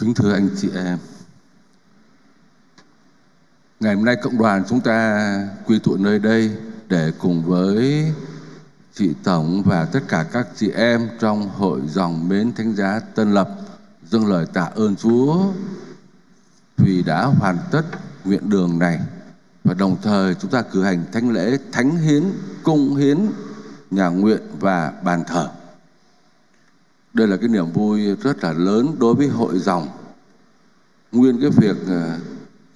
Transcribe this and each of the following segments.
Kính thưa anh chị em, ngày hôm nay cộng đoàn chúng ta quy tụ nơi đây để cùng với chị Tổng và tất cả các chị em trong hội dòng mến thánh giá Tân Lập dâng lời tạ ơn Chúa vì đã hoàn tất nguyện đường này. Và đồng thời chúng ta cử hành thánh lễ thánh hiến cung hiến nhà nguyện và bàn thờ đây là cái niềm vui rất là lớn đối với hội dòng. Nguyên cái việc ờ,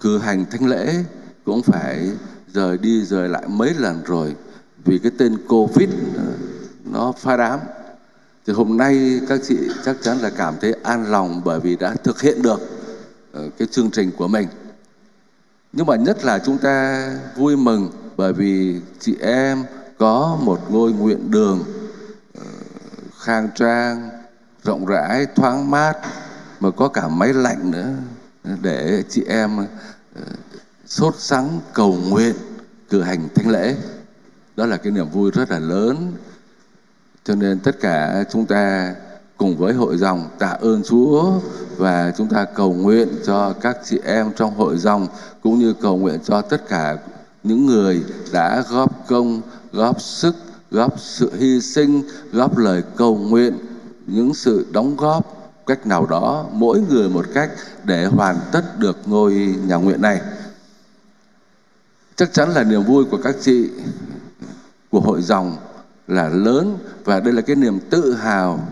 cử hành thánh lễ cũng phải rời đi, rời lại mấy lần rồi vì cái tên covid ờ, nó pha đám. Thì hôm nay các chị chắc chắn là cảm thấy an lòng bởi vì đã thực hiện được ờ, cái chương trình của mình. Nhưng mà nhất là chúng ta vui mừng bởi vì chị em có một ngôi nguyện đường khang trang rộng rãi thoáng mát mà có cả máy lạnh nữa để chị em ờ, sốt sắng cầu nguyện cử hành thánh lễ. Đó là cái niềm vui rất là lớn. Cho nên tất cả chúng ta cùng với hội dòng tạ ơn Chúa và chúng ta cầu nguyện cho các chị em trong hội dòng cũng như cầu nguyện cho tất cả những người đã góp công, góp sức, góp sự hy sinh, góp lời cầu nguyện những sự đóng góp cách nào đó, mỗi người một cách để hoàn tất được ngôi nhà nguyện này. Chắc chắn là niềm vui của các chị, của hội dòng là lớn và đây là cái niềm tự hào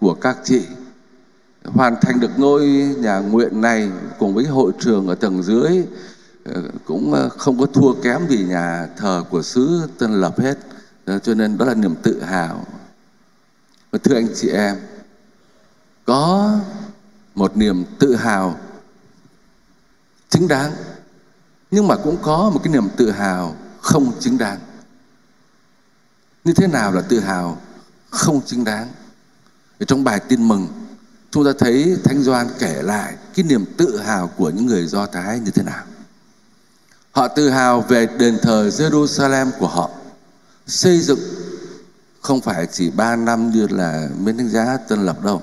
của các chị. Hoàn thành được ngôi nhà nguyện này cùng với hội trường ở tầng dưới ờ, cũng ờ, không có thua kém gì nhà thờ của xứ Tân Lập hết. Ờ, cho nên đó là niềm tự hào và thưa anh chị em, có một niềm tự hào chính đáng, nhưng mà cũng có một cái niềm tự hào không chính đáng. Như thế nào là tự hào không chính đáng? Ở trong bài tin mừng, chúng ta thấy thánh doan kể lại cái niềm tự hào của những người do thái như thế nào. Họ tự hào về đền thờ jerusalem của họ, xây dựng không phải chỉ 3 năm như là Miến đánh Giá Tân Lập đâu.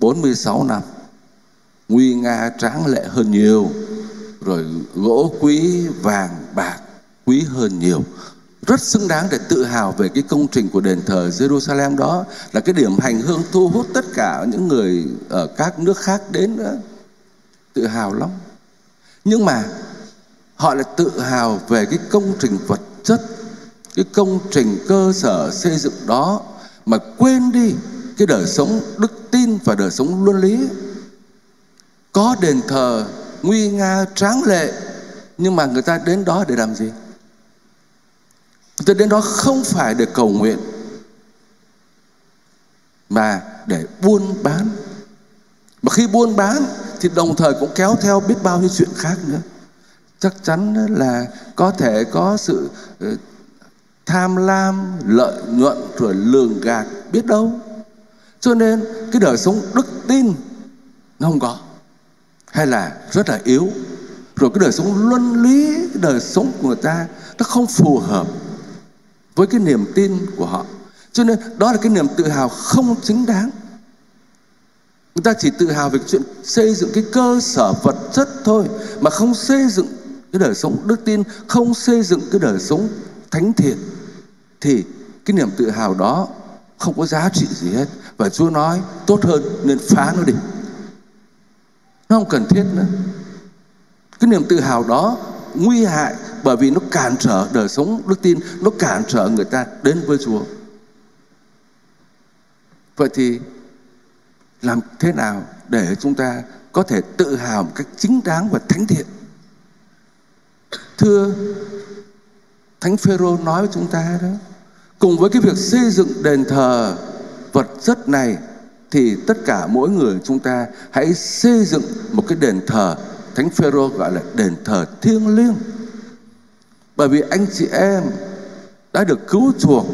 46 năm. Nguy nga tráng lệ hơn nhiều. Rồi gỗ quý, vàng, bạc quý hơn nhiều. Rất xứng đáng để tự hào về cái công trình của đền thờ Jerusalem đó. Là cái điểm hành hương thu hút tất cả những người ở các nước khác đến nữa tự hào lắm. Nhưng mà họ lại tự hào về cái công trình vật chất cái công trình cơ sở xây dựng đó mà quên đi cái đời sống đức tin và đời sống luân lý. Có đền thờ nguy nga tráng lệ, nhưng mà người ta đến đó để làm gì? Người ta đến đó không phải để cầu nguyện, mà để buôn bán. Mà khi buôn bán thì đồng thời cũng kéo theo biết bao nhiêu chuyện khác nữa. Chắc chắn là có thể có sự ờ, tham lam, lợi nhuận rồi lường gạt, biết đâu. Cho nên cái đời sống đức tin nó không có, hay là rất là yếu. Rồi cái đời sống luân lý, cái đời sống của người ta, nó không phù hợp với cái niềm tin của họ. Cho nên đó là cái niềm tự hào không chính đáng. Người ta chỉ tự hào về chuyện xây dựng cái cơ sở vật chất thôi, mà không xây dựng cái đời sống đức tin, không xây dựng cái đời sống thánh thiện thì cái niềm tự hào đó không có giá trị gì hết. Và Chúa nói, tốt hơn nên phá nó đi. Nó không cần thiết nữa. Cái niềm tự hào đó nguy hại bởi vì nó cản trở đời sống đức tin, nó cản trở người ta đến với Chúa. Vậy thì làm thế nào để chúng ta có thể tự hào một cách chính đáng và thánh thiện? Thưa thánh phêrô nói với chúng ta đó cùng với cái việc xây dựng đền thờ vật chất này, thì tất cả mỗi người chúng ta hãy xây dựng một cái đền thờ. Thánh phêrô gọi là đền thờ thiêng liêng. Bởi vì anh chị em đã được cứu chuộc,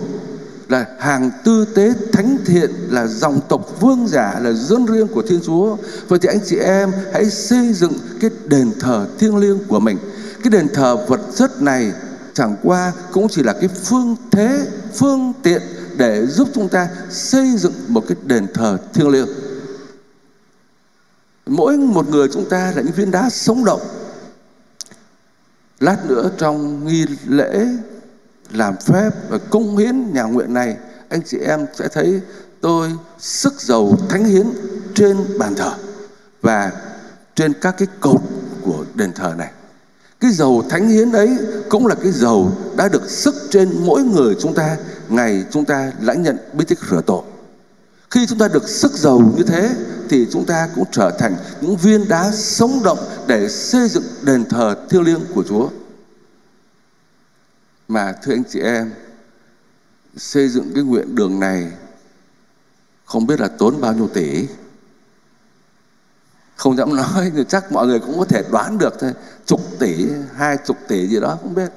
là hàng tư tế thánh thiện, là dòng tộc vương giả, là dân riêng của thiên chúa. Vậy thì anh chị em hãy xây dựng cái đền thờ thiêng liêng của mình. Cái đền thờ vật chất này chẳng qua cũng chỉ là cái phương thế, phương tiện để giúp chúng ta xây dựng một cái đền thờ thiêng liêng. Mỗi một người chúng ta là những viên đá sống động. Lát nữa trong nghi lễ làm phép và cung hiến nhà nguyện này, anh chị em sẽ thấy tôi sức dầu thánh hiến trên bàn thờ và trên các cái cột của đền thờ này cái dầu thánh hiến ấy cũng là cái dầu đã được sức trên mỗi người chúng ta ngày chúng ta lãnh nhận bí tích rửa tội khi chúng ta được sức dầu như thế thì chúng ta cũng trở thành những viên đá sống động để xây dựng đền thờ thiêng liêng của Chúa. Mà thưa anh chị em, xây dựng cái nguyện đường này không biết là tốn bao nhiêu tỷ. Không dám nói thì chắc mọi người cũng có thể đoán được thôi. Chục tỷ, hai chục tỷ gì đó không biết.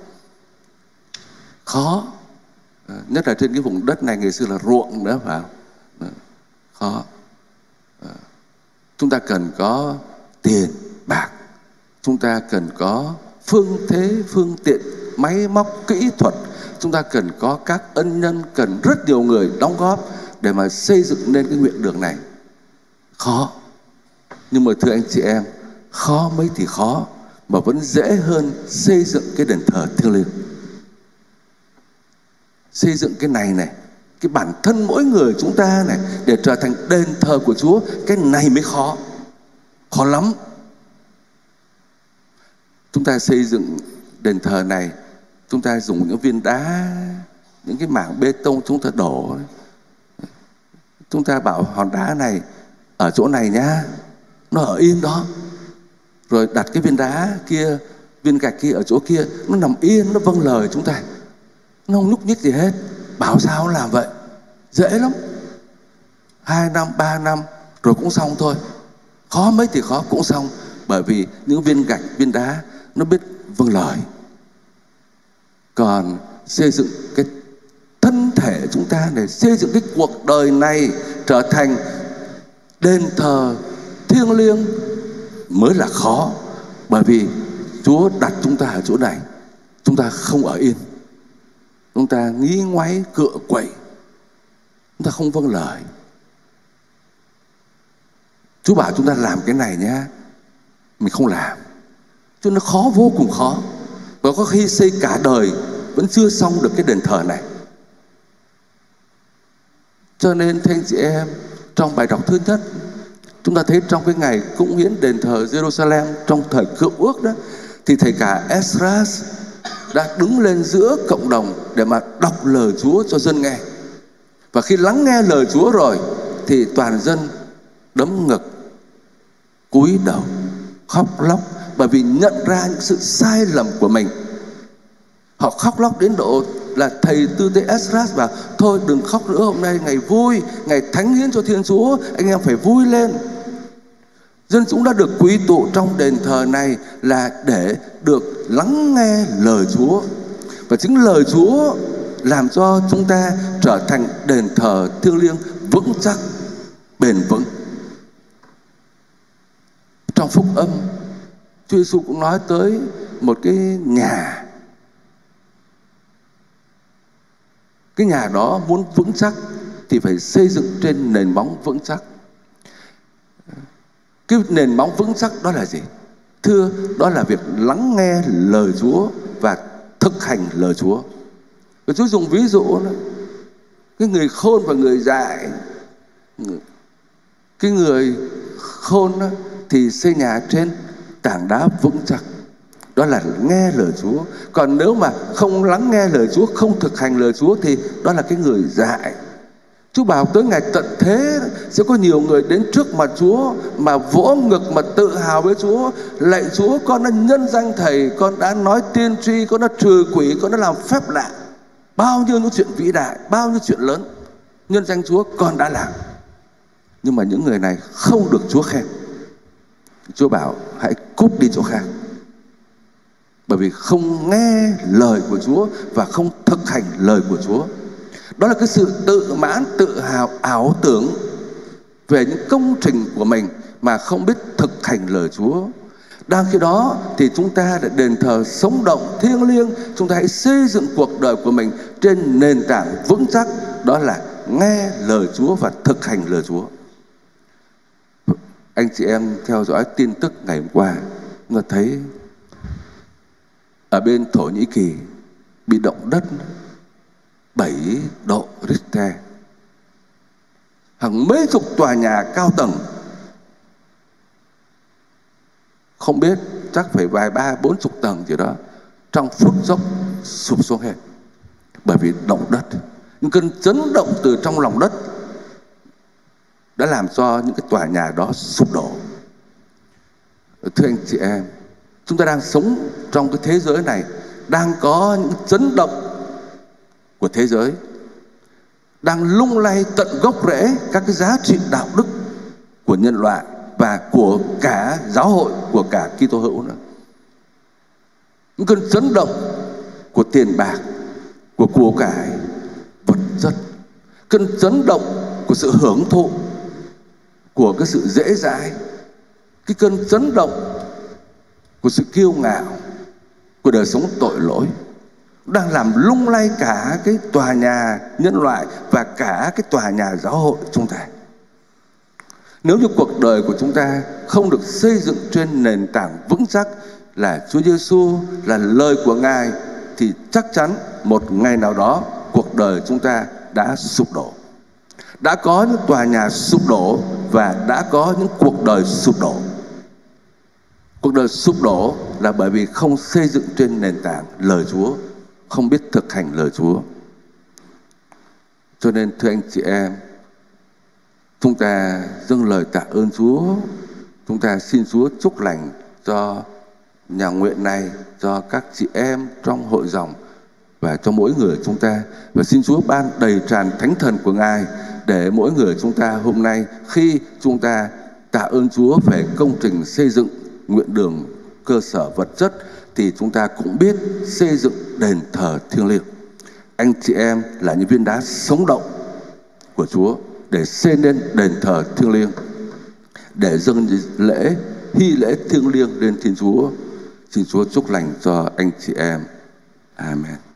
Khó. Ờ, nhất là trên cái vùng đất này ngày xưa là ruộng nữa phải không? Ờ, khó ờ, chúng ta cần có tiền bạc chúng ta cần có phương thế phương tiện máy móc kỹ thuật chúng ta cần có các ân nhân cần rất nhiều người đóng góp để mà xây dựng nên cái nguyện đường này khó nhưng mà thưa anh chị em, khó mấy thì khó, mà vẫn dễ hơn xây dựng cái đền thờ thiêng liêng. Xây dựng cái này này, cái bản thân mỗi người chúng ta này, để trở thành đền thờ của Chúa, cái này mới khó. Khó lắm. Chúng ta xây dựng đền thờ này, chúng ta dùng những viên đá, những cái mảng bê tông chúng ta đổ. Chúng ta bảo hòn đá này ở chỗ này nhá nó ở yên đó. Rồi đặt cái viên đá kia, viên gạch kia ở chỗ kia, nó nằm yên, nó vâng lời chúng ta. Nó không nhúc nhích gì hết. Bảo sao làm vậy? Dễ lắm. Hai năm, ba năm, rồi cũng xong thôi. Khó mấy thì khó, cũng xong. Bởi vì những viên gạch, viên đá, nó biết vâng lời. Còn xây dựng cái thân thể chúng ta để xây dựng cái cuộc đời này trở thành đền thờ thiêng liêng mới là khó. Bởi vì Chúa đặt chúng ta ở chỗ này, chúng ta không ở yên. Chúng ta nghĩ ngoáy, cựa quậy. Chúng ta không vâng lời. Chúa bảo chúng ta làm cái này nhá Mình không làm. Cho nó khó, vô cùng khó. Và có khi xây cả đời Vẫn chưa xong được cái đền thờ này. Cho nên, thưa anh chị em, Trong bài đọc thứ nhất Chúng ta thấy trong cái ngày cũng hiến đền thờ Jerusalem Trong thời cựu ước đó Thì thầy cả Esdras Đã đứng lên giữa cộng đồng Để mà đọc lời Chúa cho dân nghe và khi lắng nghe lời Chúa rồi thì toàn dân đấm ngực, cúi đầu, khóc lóc bởi vì nhận ra những sự sai lầm của mình. Họ khóc lóc đến độ là thầy tư tế Esdras và thôi đừng khóc nữa hôm nay ngày vui, ngày thánh hiến cho Thiên Chúa, anh em phải vui lên. Dân chúng đã được quý tụ trong đền thờ này là để được lắng nghe lời Chúa. Và chính lời Chúa làm cho chúng ta trở thành đền thờ thiêng liêng, vững chắc, bền vững. Trong phúc âm, Chúa Giêsu cũng nói tới một cái nhà. Cái nhà đó muốn vững chắc thì phải xây dựng trên nền móng vững chắc cái nền móng vững chắc đó là gì? Thưa đó là việc lắng nghe lời Chúa và thực hành lời Chúa. Và Chúa dùng ví dụ đó, cái người khôn và người dại. Cái người khôn đó, thì xây nhà trên tảng đá vững chắc. Đó là nghe lời Chúa. Còn nếu mà không lắng nghe lời Chúa không thực hành lời Chúa thì đó là cái người dại. Chúa bảo tới ngày tận thế sẽ có nhiều người đến trước mặt Chúa mà vỗ ngực mà tự hào với Chúa. Lạy Chúa con đã nhân danh Thầy, con đã nói tiên tri, con đã trừ quỷ, con đã làm phép lạ. Bao nhiêu những chuyện vĩ đại bao nhiêu chuyện lớn nhân danh Chúa con đã làm. Nhưng mà những người này không được Chúa khen. Chúa bảo hãy cút đi chỗ khác. Bởi vì không nghe lời của Chúa và không thực hành lời của Chúa đó là cái sự tự mãn, tự hào, ảo tưởng về những công trình của mình mà không biết thực hành lời Chúa. Đang khi đó thì chúng ta đã đền thờ sống động thiêng liêng. Chúng ta hãy xây dựng cuộc đời của mình trên nền tảng vững chắc. Đó là nghe lời Chúa và thực hành lời Chúa. Anh chị em theo dõi tin tức ngày hôm qua chúng ta thấy ở bên Thổ Nhĩ Kỳ bị động đất. 7 độ Richter. Hàng mấy chục tòa nhà cao tầng. Không biết, chắc phải vài ba, bốn chục tầng gì đó, trong phút chốc sụp xuống hết. Bởi vì động đất. Những cơn chấn động từ trong lòng đất đã làm cho những cái tòa nhà đó sụp đổ. Thưa anh chị em, chúng ta đang sống trong cái thế giới này, đang có những chấn động của thế giới đang lung lay tận gốc rễ các cái giá trị đạo đức của nhân loại và của cả giáo hội của cả Kitô hữu nữa. Những cơn chấn động của tiền bạc, của của cải, vật chất, cơn chấn động của sự hưởng thụ, của cái sự dễ dãi, cái cơn chấn động của sự kiêu ngạo, của đời sống tội lỗi đang làm lung lay cả cái tòa nhà nhân loại và cả cái tòa nhà giáo hội chúng ta. Nếu như cuộc đời của chúng ta không được xây dựng trên nền tảng vững chắc là Chúa Giêsu là lời của Ngài, thì chắc chắn một ngày nào đó cuộc đời chúng ta đã sụp đổ. Đã có những tòa nhà sụp đổ và đã có những cuộc đời sụp đổ. Cuộc đời sụp đổ là bởi vì không xây dựng trên nền tảng lời Chúa không biết thực hành lời Chúa. Cho nên thưa anh chị em, chúng ta dâng lời tạ ơn Chúa, chúng ta xin Chúa chúc lành cho nhà nguyện này, cho các chị em trong hội dòng và cho mỗi người chúng ta và xin Chúa ban đầy tràn thánh thần của Ngài để mỗi người chúng ta hôm nay khi chúng ta tạ ơn Chúa về công trình xây dựng nguyện đường cơ sở vật chất thì chúng ta cũng biết xây dựng đền thờ thiêng liêng. Anh chị em là những viên đá sống động của Chúa để xây nên đền thờ thiêng liêng, để dâng lễ, hy lễ thiêng liêng lên Thiên Chúa. Xin Chúa chúc lành cho anh chị em. Amen.